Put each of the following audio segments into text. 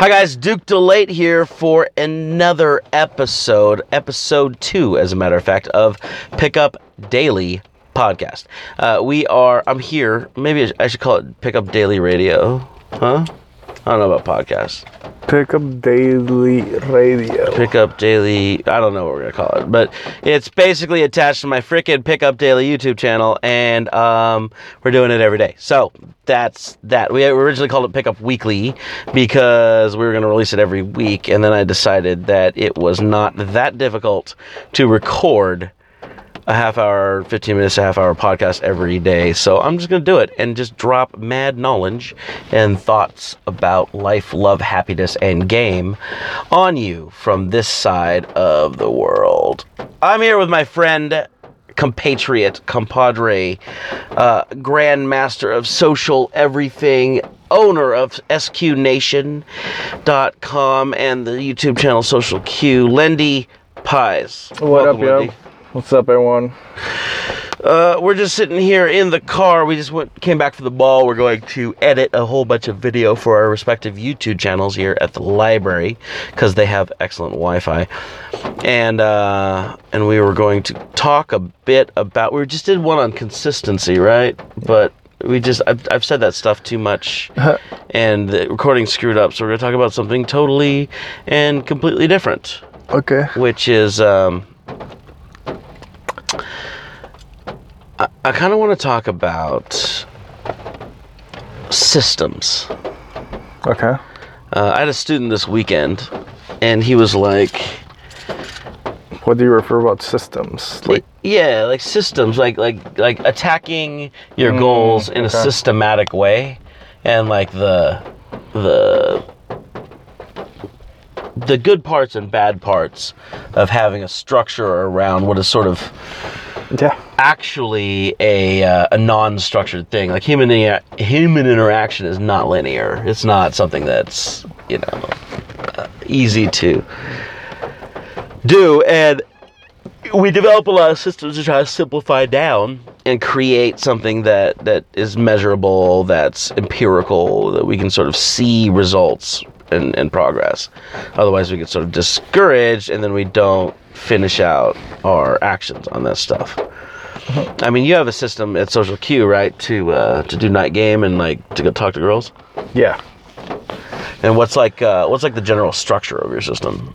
Hi guys, Duke DeLate here for another episode, episode two, as a matter of fact, of Pickup Daily podcast. Uh, we are, I'm here, maybe I should call it Pickup Daily Radio, huh? I don't know about podcasts. Pickup Daily Radio. Pickup Daily, I don't know what we're gonna call it, but it's basically attached to my frickin' Pickup Daily YouTube channel, and um, we're doing it every day. So that's that. We originally called it Pickup Weekly because we were gonna release it every week, and then I decided that it was not that difficult to record a half hour, 15 minutes, a half hour podcast every day. So I'm just going to do it and just drop mad knowledge and thoughts about life, love, happiness, and game on you from this side of the world. I'm here with my friend, compatriot, compadre, uh, grandmaster of social everything, owner of SQNation.com and the YouTube channel Social Q, Lendy Pies. What Welcome, up, yo? What's up, everyone? Uh, we're just sitting here in the car. We just went, came back from the ball. We're going to edit a whole bunch of video for our respective YouTube channels here at the library because they have excellent Wi-Fi. And uh, and we were going to talk a bit about. We just did one on consistency, right? But we just I've, I've said that stuff too much, and the recording screwed up. So we're going to talk about something totally and completely different, Okay. which is. Um, I, I kind of want to talk about systems. Okay. Uh, I had a student this weekend, and he was like, What do you refer about systems? Like, "Yeah, like systems, like like like attacking your Mm, goals in a systematic way, and like the the the good parts and bad parts of having a structure around what is sort of yeah. actually a uh, a non-structured thing. Like human inter- human interaction is not linear. It's not something that's you know uh, easy to do, and we develop a lot of systems to try to simplify down and create something that that is measurable, that's empirical, that we can sort of see results and, and progress. Otherwise, we get sort of discouraged, and then we don't finish out our actions on that stuff. I mean, you have a system at Social Q, right, to uh, to do night game and like to go talk to girls. Yeah. And what's like uh, what's like the general structure of your system?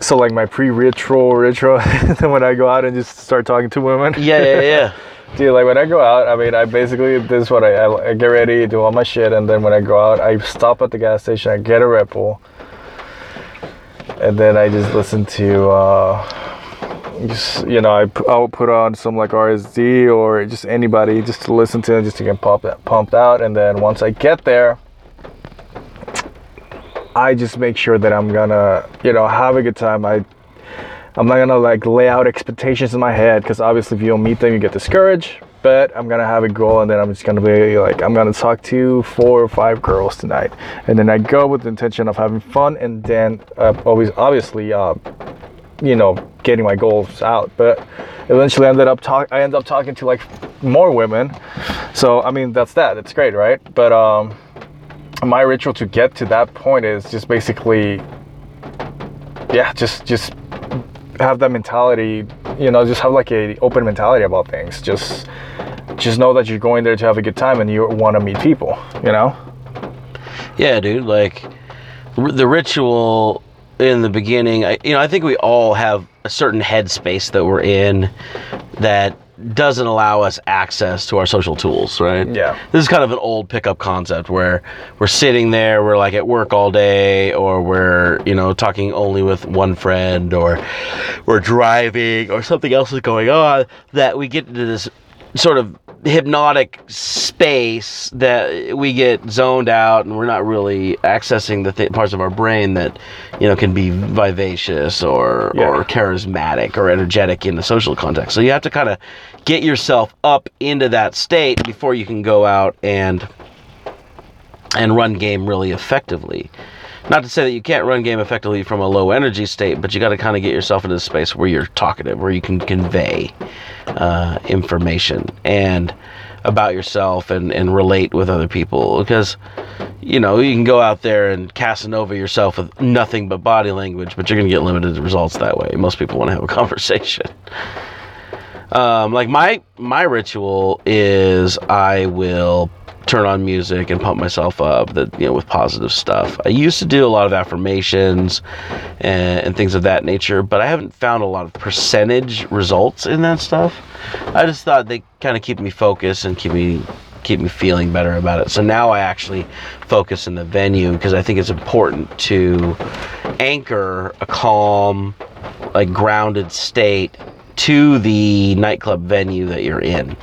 So, like my pre ritual ritual, then when I go out and just start talking to women. Yeah, yeah, yeah. Dude, like when I go out, I mean, I basically, this is what I, I, I get ready, do all my shit, and then when I go out, I stop at the gas station, I get a Red Bull, and then I just listen to, uh, just, you know, i i'll put on some like RSD or just anybody just to listen to, just to get pumped, pumped out, and then once I get there, I just make sure that I'm gonna, you know, have a good time. I I'm not gonna like lay out expectations in my head because obviously if you don't meet them, you get discouraged. But I'm gonna have a goal, and then I'm just gonna be like, I'm gonna talk to four or five girls tonight, and then I go with the intention of having fun, and then uh, always obviously, uh, you know, getting my goals out. But eventually, I ended up talk. I ended up talking to like more women. So I mean, that's that. It's great, right? But um, my ritual to get to that point is just basically, yeah, just just have that mentality you know just have like a open mentality about things just just know that you're going there to have a good time and you want to meet people you know Yeah, dude. Like the ritual in the beginning, I, you know, I think we all have a certain headspace that we're in that doesn't allow us access to our social tools, right? Yeah. This is kind of an old pickup concept where we're sitting there, we're like at work all day, or we're, you know, talking only with one friend, or we're driving, or something else is going on, that we get into this sort of hypnotic space that we get zoned out and we're not really accessing the th- parts of our brain that you know can be vivacious or Yeah. or charismatic or energetic in the social context so you have to kind of get yourself up into that state before you can go out and and run game really effectively not to say that you can't run game effectively from a low energy state, but you got to kind of get yourself into a space where you're talkative, where you can convey uh, information and about yourself and, and relate with other people. Because, you know, you can go out there and Casanova yourself with nothing but body language, but you're going to get limited results that way. Most people want to have a conversation. Um, like my my ritual is I will turn on music and pump myself up that you know with positive stuff. I used to do a lot of affirmations and, and things of that nature, but I haven't found a lot of percentage results in that stuff. I just thought they kind of keep me focused and keep me keep me feeling better about it. So now I actually focus in the venue because I think it's important to anchor a calm, like grounded state to the nightclub venue that you're in.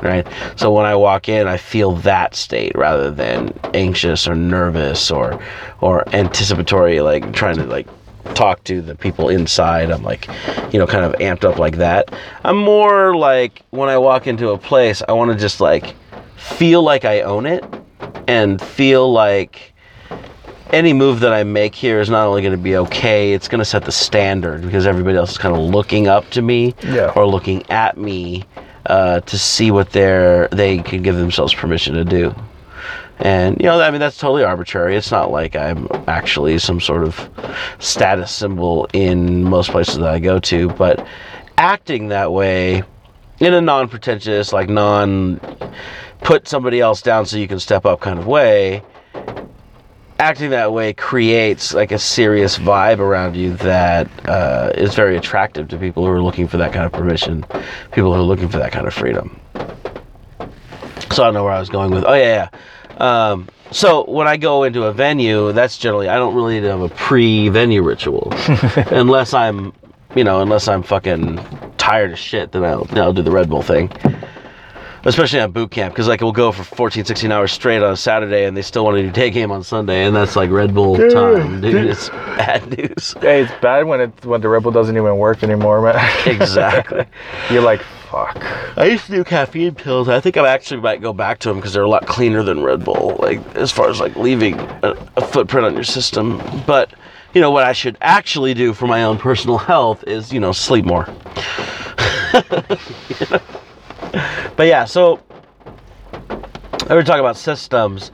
Right. So when I walk in, I feel that state rather than anxious or nervous or or anticipatory, like trying to like talk to the people inside. I'm like, you know, kind of amped up like that. I'm more like when I walk into a place, I want to just like feel like I own it and feel like any move that I make here is not only going to be okay, it's going to set the standard because everybody else is kind of looking up to me Yeah. or looking at me uh, to see what they're they can give themselves permission to do. And you know, I mean, that's totally arbitrary. It's not like I'm actually some sort of status symbol in most places that I go to, but acting that way in a non-pretentious, like non put somebody else down so you can step up kind of way acting that way creates like a serious vibe around you that uh, is very attractive to people who are looking for that kind of permission, people who are looking for that kind of freedom. So I don't know where I was going with. Oh yeah, yeah. Um, so when I go into a venue, that's generally I don't really have a pre-venue ritual, unless I'm, you know, unless I'm fucking tired as shit. Then I'll, then I'll do the Red Bull thing especially on boot camp because like we'll go for 14 16 hours straight on a saturday and they still want to do day game on sunday and that's like red bull time dude. It's bad news. Hey, it's bad when it when the Red Bull doesn't even work anymore, man. exactly. You're like, fuck. i used to do caffeine pills. I think i actually might go back to them because they're a lot cleaner than red bull like as far as like leaving a, a footprint on your system. But you know what i should actually do for my own personal health is you know sleep more. You know? but yeah so I were talking about systems.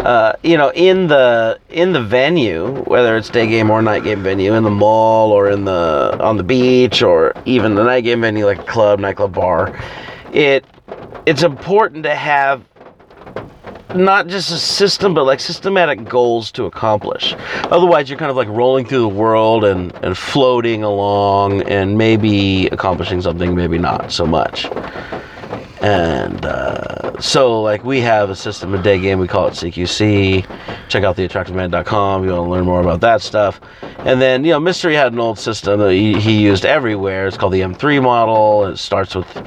Uh, you know, in the in the venue, whether it's day game or night game venue, in the mall or in the on the beach or even the night game venue like a club, nightclub, bar, it it's important to have not just a system, but like systematic goals to accomplish. Otherwise, you're kind of like rolling through the world and, and floating along and maybe accomplishing something, maybe not so much. And uh, so, like, we have a system, a day game, we call it CQC. Check out theattractiveman.com you want to learn more about that stuff. And then, you know, Mystery had an old system that he, he used everywhere. It's called the M3 model. It starts with,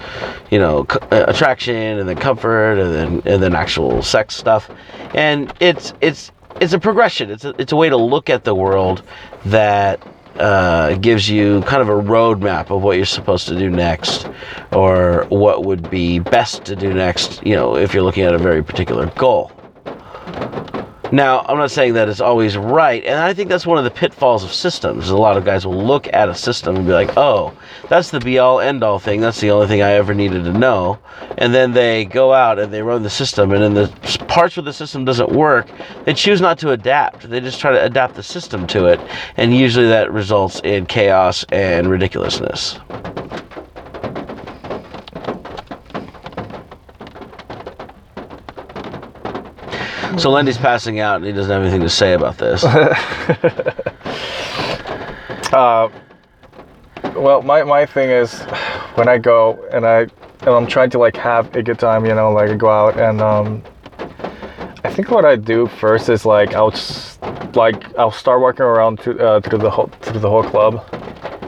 you know, c- uh, attraction and then comfort and then and then actual sex stuff. And it's it's it's a progression. It's a, it's a way to look at the world that uh, gives you kind of a roadmap of what you're supposed to do next, or what would be best to do next. You know, if you're looking at a very particular goal. Now, I'm not saying that it's always right, and I think that's one of the pitfalls of systems. A lot of guys will look at a system and be like, "Oh, that's the be-all, end-all thing. That's the only thing I ever needed to know." And then they go out and they run the system, and in the parts where the system doesn't work, they choose not to adapt. They just try to adapt the system to it, and usually that results in chaos and ridiculousness. So Lendy's passing out, and he doesn't have anything to say about this. Uh, well, my, my thing is when I go and I and I'm trying to like have a good time, you know, like go out and um, I think what I do first is like I'll just like I'll start walking around to uh, through the whole through the whole club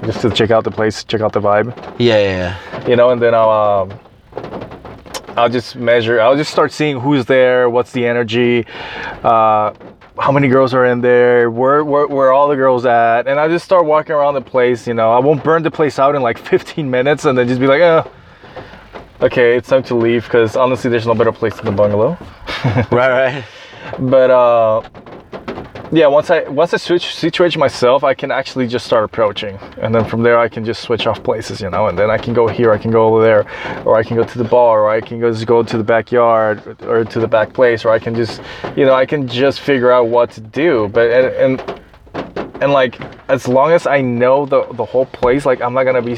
just to check out the place, check out the vibe, Yeah, yeah, yeah. you know, and then I'll um, I'll just measure. I'll just start seeing who's there, what's the energy, uh, how many girls are in there, where, where where all the girls at, and I just start walking around the place. You know, I won't burn the place out in like 15 minutes, and then just be like, oh, okay, it's time to leave. Because honestly, there's no better place than the bungalow. Right, right. But uh, yeah once i once i switch situate myself i can actually just start approaching. And then from there i can just switch off places you know? And then i can go here i can go over there or i can go to the bar or i can just go to the backyard or to the back place or i can just you know i can just figure out what to do. But and, and and like as long as I know the the whole place, like I'm not gonna be,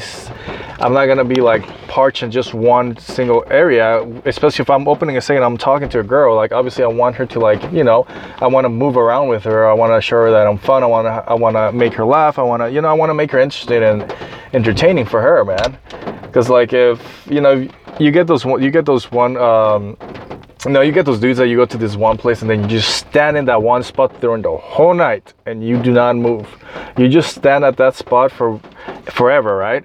I'm not gonna be like parched in just one single area. Especially if I'm opening a second, I'm talking to a girl. Like obviously, I want her to like you know, I want to move around with her. I want to show her that I'm fun. I want to I want to make her laugh. I want to you know I want to make her interested and entertaining for her, man. Because like if you know you get those you get those one um, no, you get those dudes that you go to this one place and then you just stand in that one spot during the whole night and you do not move. You just stand at that spot for forever, right?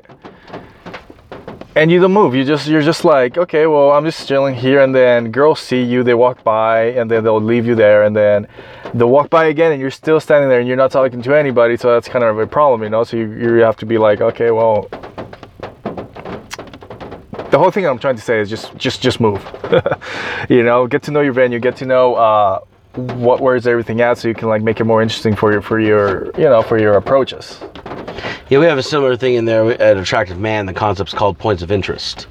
And you don't move. You just you're just like, okay, well, I'm just chilling here and then girls see you, they walk by and then they'll leave you there and then they'll walk by again and you're still standing there and you're not talking to anybody, so that's kind of a problem, you know? So you, you have to be like, okay, well, the whole thing I'm trying to say is just just just move. you know, get to know your venue, get to know uh, what where's everything at, so you can like make it more interesting for your for your you know for your approaches. Yeah, we have a similar thing in there at Attractive Man. The concept's called points of interest.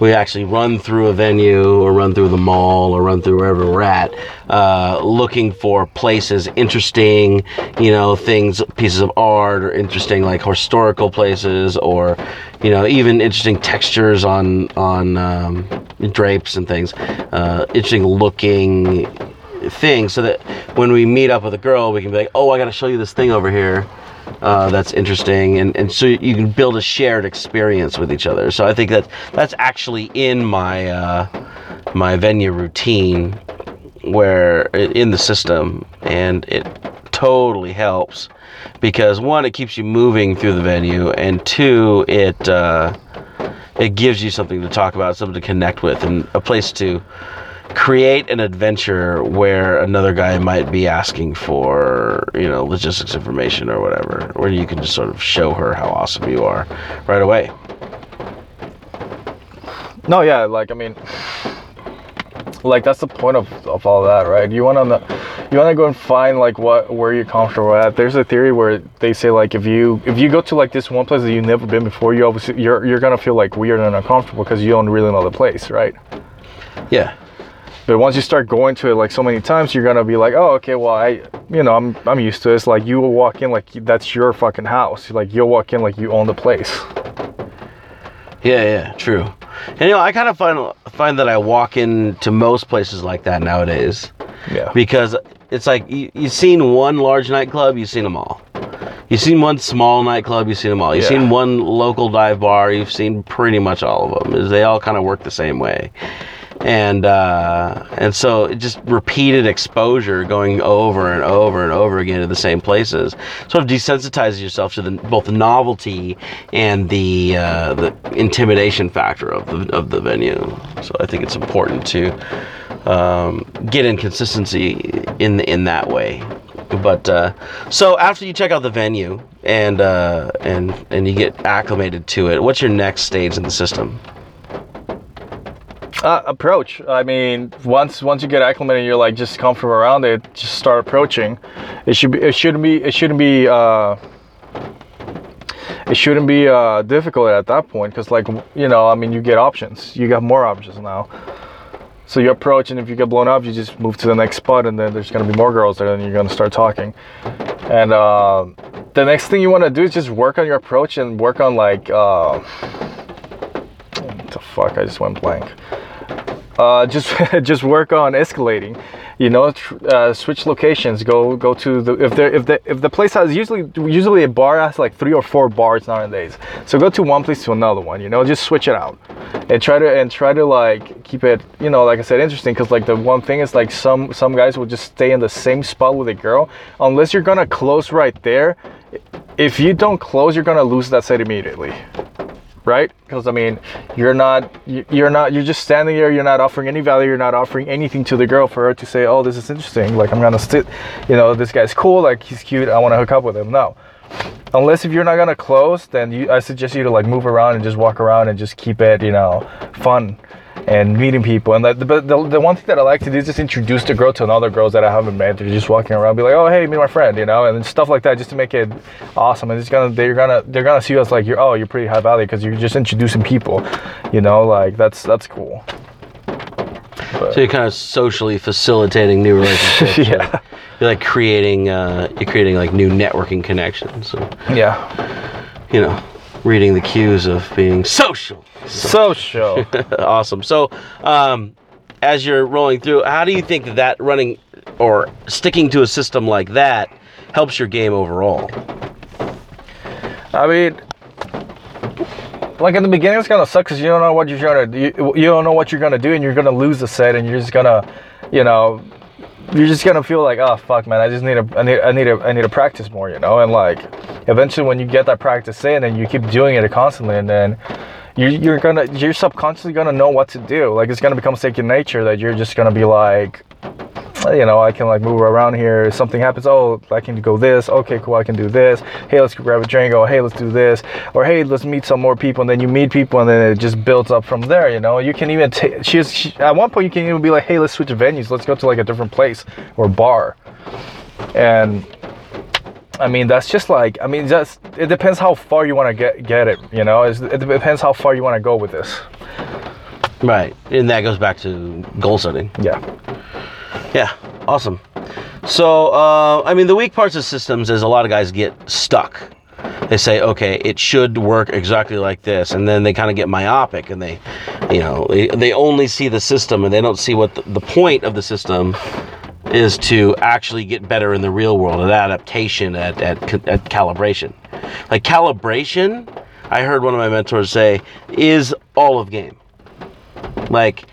We actually run through a venue or run through the mall or run through wherever we're at, uh, looking for places interesting, you know, things, pieces of art or interesting like historical places or, you know, even interesting textures on on um, drapes and things, uh, interesting looking things, so that when we meet up with a girl, we can be like, oh, I got to show you this thing over here uh, that's interesting, and, and so you can build a shared experience with each other. So I think that that's actually in my uh, my venue routine, where in the system, and it totally helps because one, it keeps you moving through the venue, and two, it uh, it gives you something to talk about, something to connect with, and a place to create an adventure where another guy might be asking for, you know, logistics information or whatever, where you can just sort of show her how awesome you are right away. No, yeah, like I mean, like that's the point of, of all that, right? You want to you want to go and find like what where you're comfortable at. There's a theory where they say like if you if you go to like this one place that you've never been before, you obviously you're you're gonna feel like weird and uncomfortable because you don't really know the place, right? Yeah. But once you start going to it like so many times, you're gonna be like, oh, okay, well, I, you know, I'm, I'm used to this. Like you will walk in like that's your fucking house. Like you'll walk in like you own the place. Yeah, yeah, true. And you know, I kind of find find that I walk into most places like that nowadays. Yeah. Because it's like you, you've seen one large nightclub, you've seen them all. You've seen one small nightclub, you've seen them all. You've Yeah. seen one local dive bar, you've seen pretty much all of them. They all kind of work the same way. And uh, and so just repeated exposure, going over and over and over again to the same places, sort of desensitizes yourself to the, both the novelty and the uh, the intimidation factor of the of the venue. So I think it's important to um, get inconsistency in in that way. But uh, so after you check out the venue and uh, and and you get acclimated to it, what's your next stage in the system? Uh, approach. I mean, once once you get acclimated, you're like just comfortable around it. Just start approaching. It should be. It shouldn't be. It shouldn't be. Uh, it shouldn't be uh, difficult at that point because, like, you know, I mean, you get options. You got more options now. So you approach, and if you get blown up, you just move to the next spot, and then there's gonna be more girls there, and you're gonna start talking. And uh, the next thing you want to do is just work on your approach and work on like. Uh, the fuck? I just went blank uh, just just work on escalating you know uh, switch locations go go to the if there if the if the place has usually usually a bar has like three or four bars nowadays. So go to one place to another one you know just switch it out and try to and try to like keep it you know like i said interesting because like the one thing is like some some guys will just stay in the same spot with a girl. Unless you're gonna close right there if you don't close you're gonna lose that set immediately right? Because I mean, you're not you- you're not you're just standing there. You're not offering any value. You're not offering anything to the girl for her to say, "Oh, this is interesting. Like I'm gonna sit, you know, this guy's cool. Like he's cute. I want to hook up with him." No, unless if you're not gonna close, then you I suggest you to like move around and just walk around and just keep it, you know, fun. And meeting people. And the, the, the, the one thing that I like to do is just introduce the girl to another girls that I haven't met. They're just walking around, be like, oh hey, meet my friend, you know, and stuff like that, just to make it awesome. And it's gonna they're gonna they're gonna see us like you're oh you're pretty high value because you're just introducing people, you know, like that's that's cool. But- So you're kind of socially facilitating new relationships. Yeah. You're like creating, uh, you're creating like new networking connections. So, yeah. you know, reading the cues of being social. Social. awesome. So, um, as you're rolling through, how do you think that, that running or sticking to a system like that helps your game overall? I mean, like in the beginning, it's gonna suck because you don't know what you're gonna. You, you don't know what you're gonna do, and you're gonna lose the set, and you're just gonna, you know, you're just gonna feel like, oh fuck, man, I just need to, I need, I need to, I need to practice more, you know, and like, eventually, when you get that practice in, and you keep doing it constantly, and then. You're, you're gonna you're subconsciously gonna know what to do like it's gonna become second nature that you're just gonna be like Uh, you know, I can like move around here. If Something happens. Oh, I can go this. Okay, cool. I can do this. Hey, let's go grab a drink. Oh, hey, let's do this. Or hey, let's meet some more people. And then you meet people, and then it just builds up from there. You know, you can even take. She's she, at one point you can even be like, hey, let's switch venues. Let's go to like a different place or bar. And I mean, that's just like. I mean, just it depends how far you want to get get it. You know, it's, it depends how far you want to go with this. Right. And that goes back to goal setting. Yeah. Yeah, awesome. So, uh, I mean, the weak parts of systems is a lot of guys get stuck. They say, okay, it should work exactly like this, and then they kind of get myopic, and they, you know, they, only see the system, and they don't see what the, the point of the system is to actually get better in the real world at adaptation, at, at, at calibration. Like calibration, I heard one of my mentors say, is all of game. Like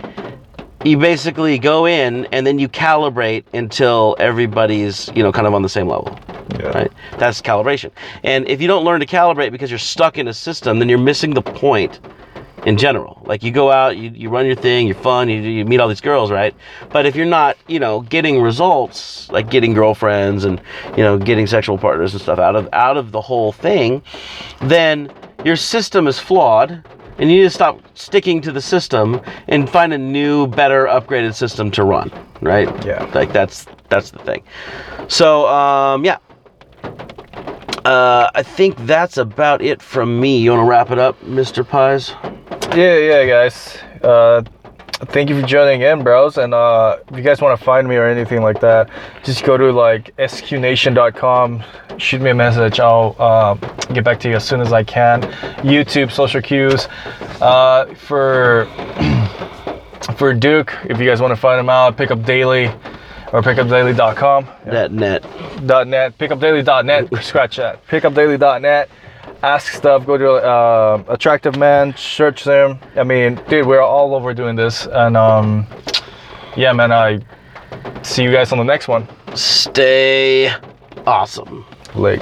you basically go in and then you calibrate until everybody's you know kind of on the same level Yeah. right? That's calibration. And if you don't learn to calibrate because you're stuck in a system then you're missing the point in general. Like you go out you, you run your thing you're fun you, you meet all these girls right? But if you're not you know getting results like getting girlfriends and you know getting sexual partners and stuff out of out of the whole thing then your system is flawed and you need to stop sticking to the system and find a new better upgraded system to run right Yeah. like that's that's the thing so um yeah uh, I think that's about it from me. You want to wrap it up, Mr. Pies? Yeah, yeah, guys. Uh, thank you for joining in, bros. And uh, if you guys want to find me or anything like that, just go to like sqnation.com. Shoot me a message. I'll uh, get back to you as soon as I can. YouTube, social cues. Uh, for for Duke, if you guys want to find him out, pick up daily or pickupdaily.com. That net. .net, pickupdaily.net, scratch that. Pickupdaily.net. Ask stuff. Go to uh, attractive man. Search them. I mean, dude, we're all over doing this, and um, yeah, man. I see you guys on the next one. Stay awesome. Like.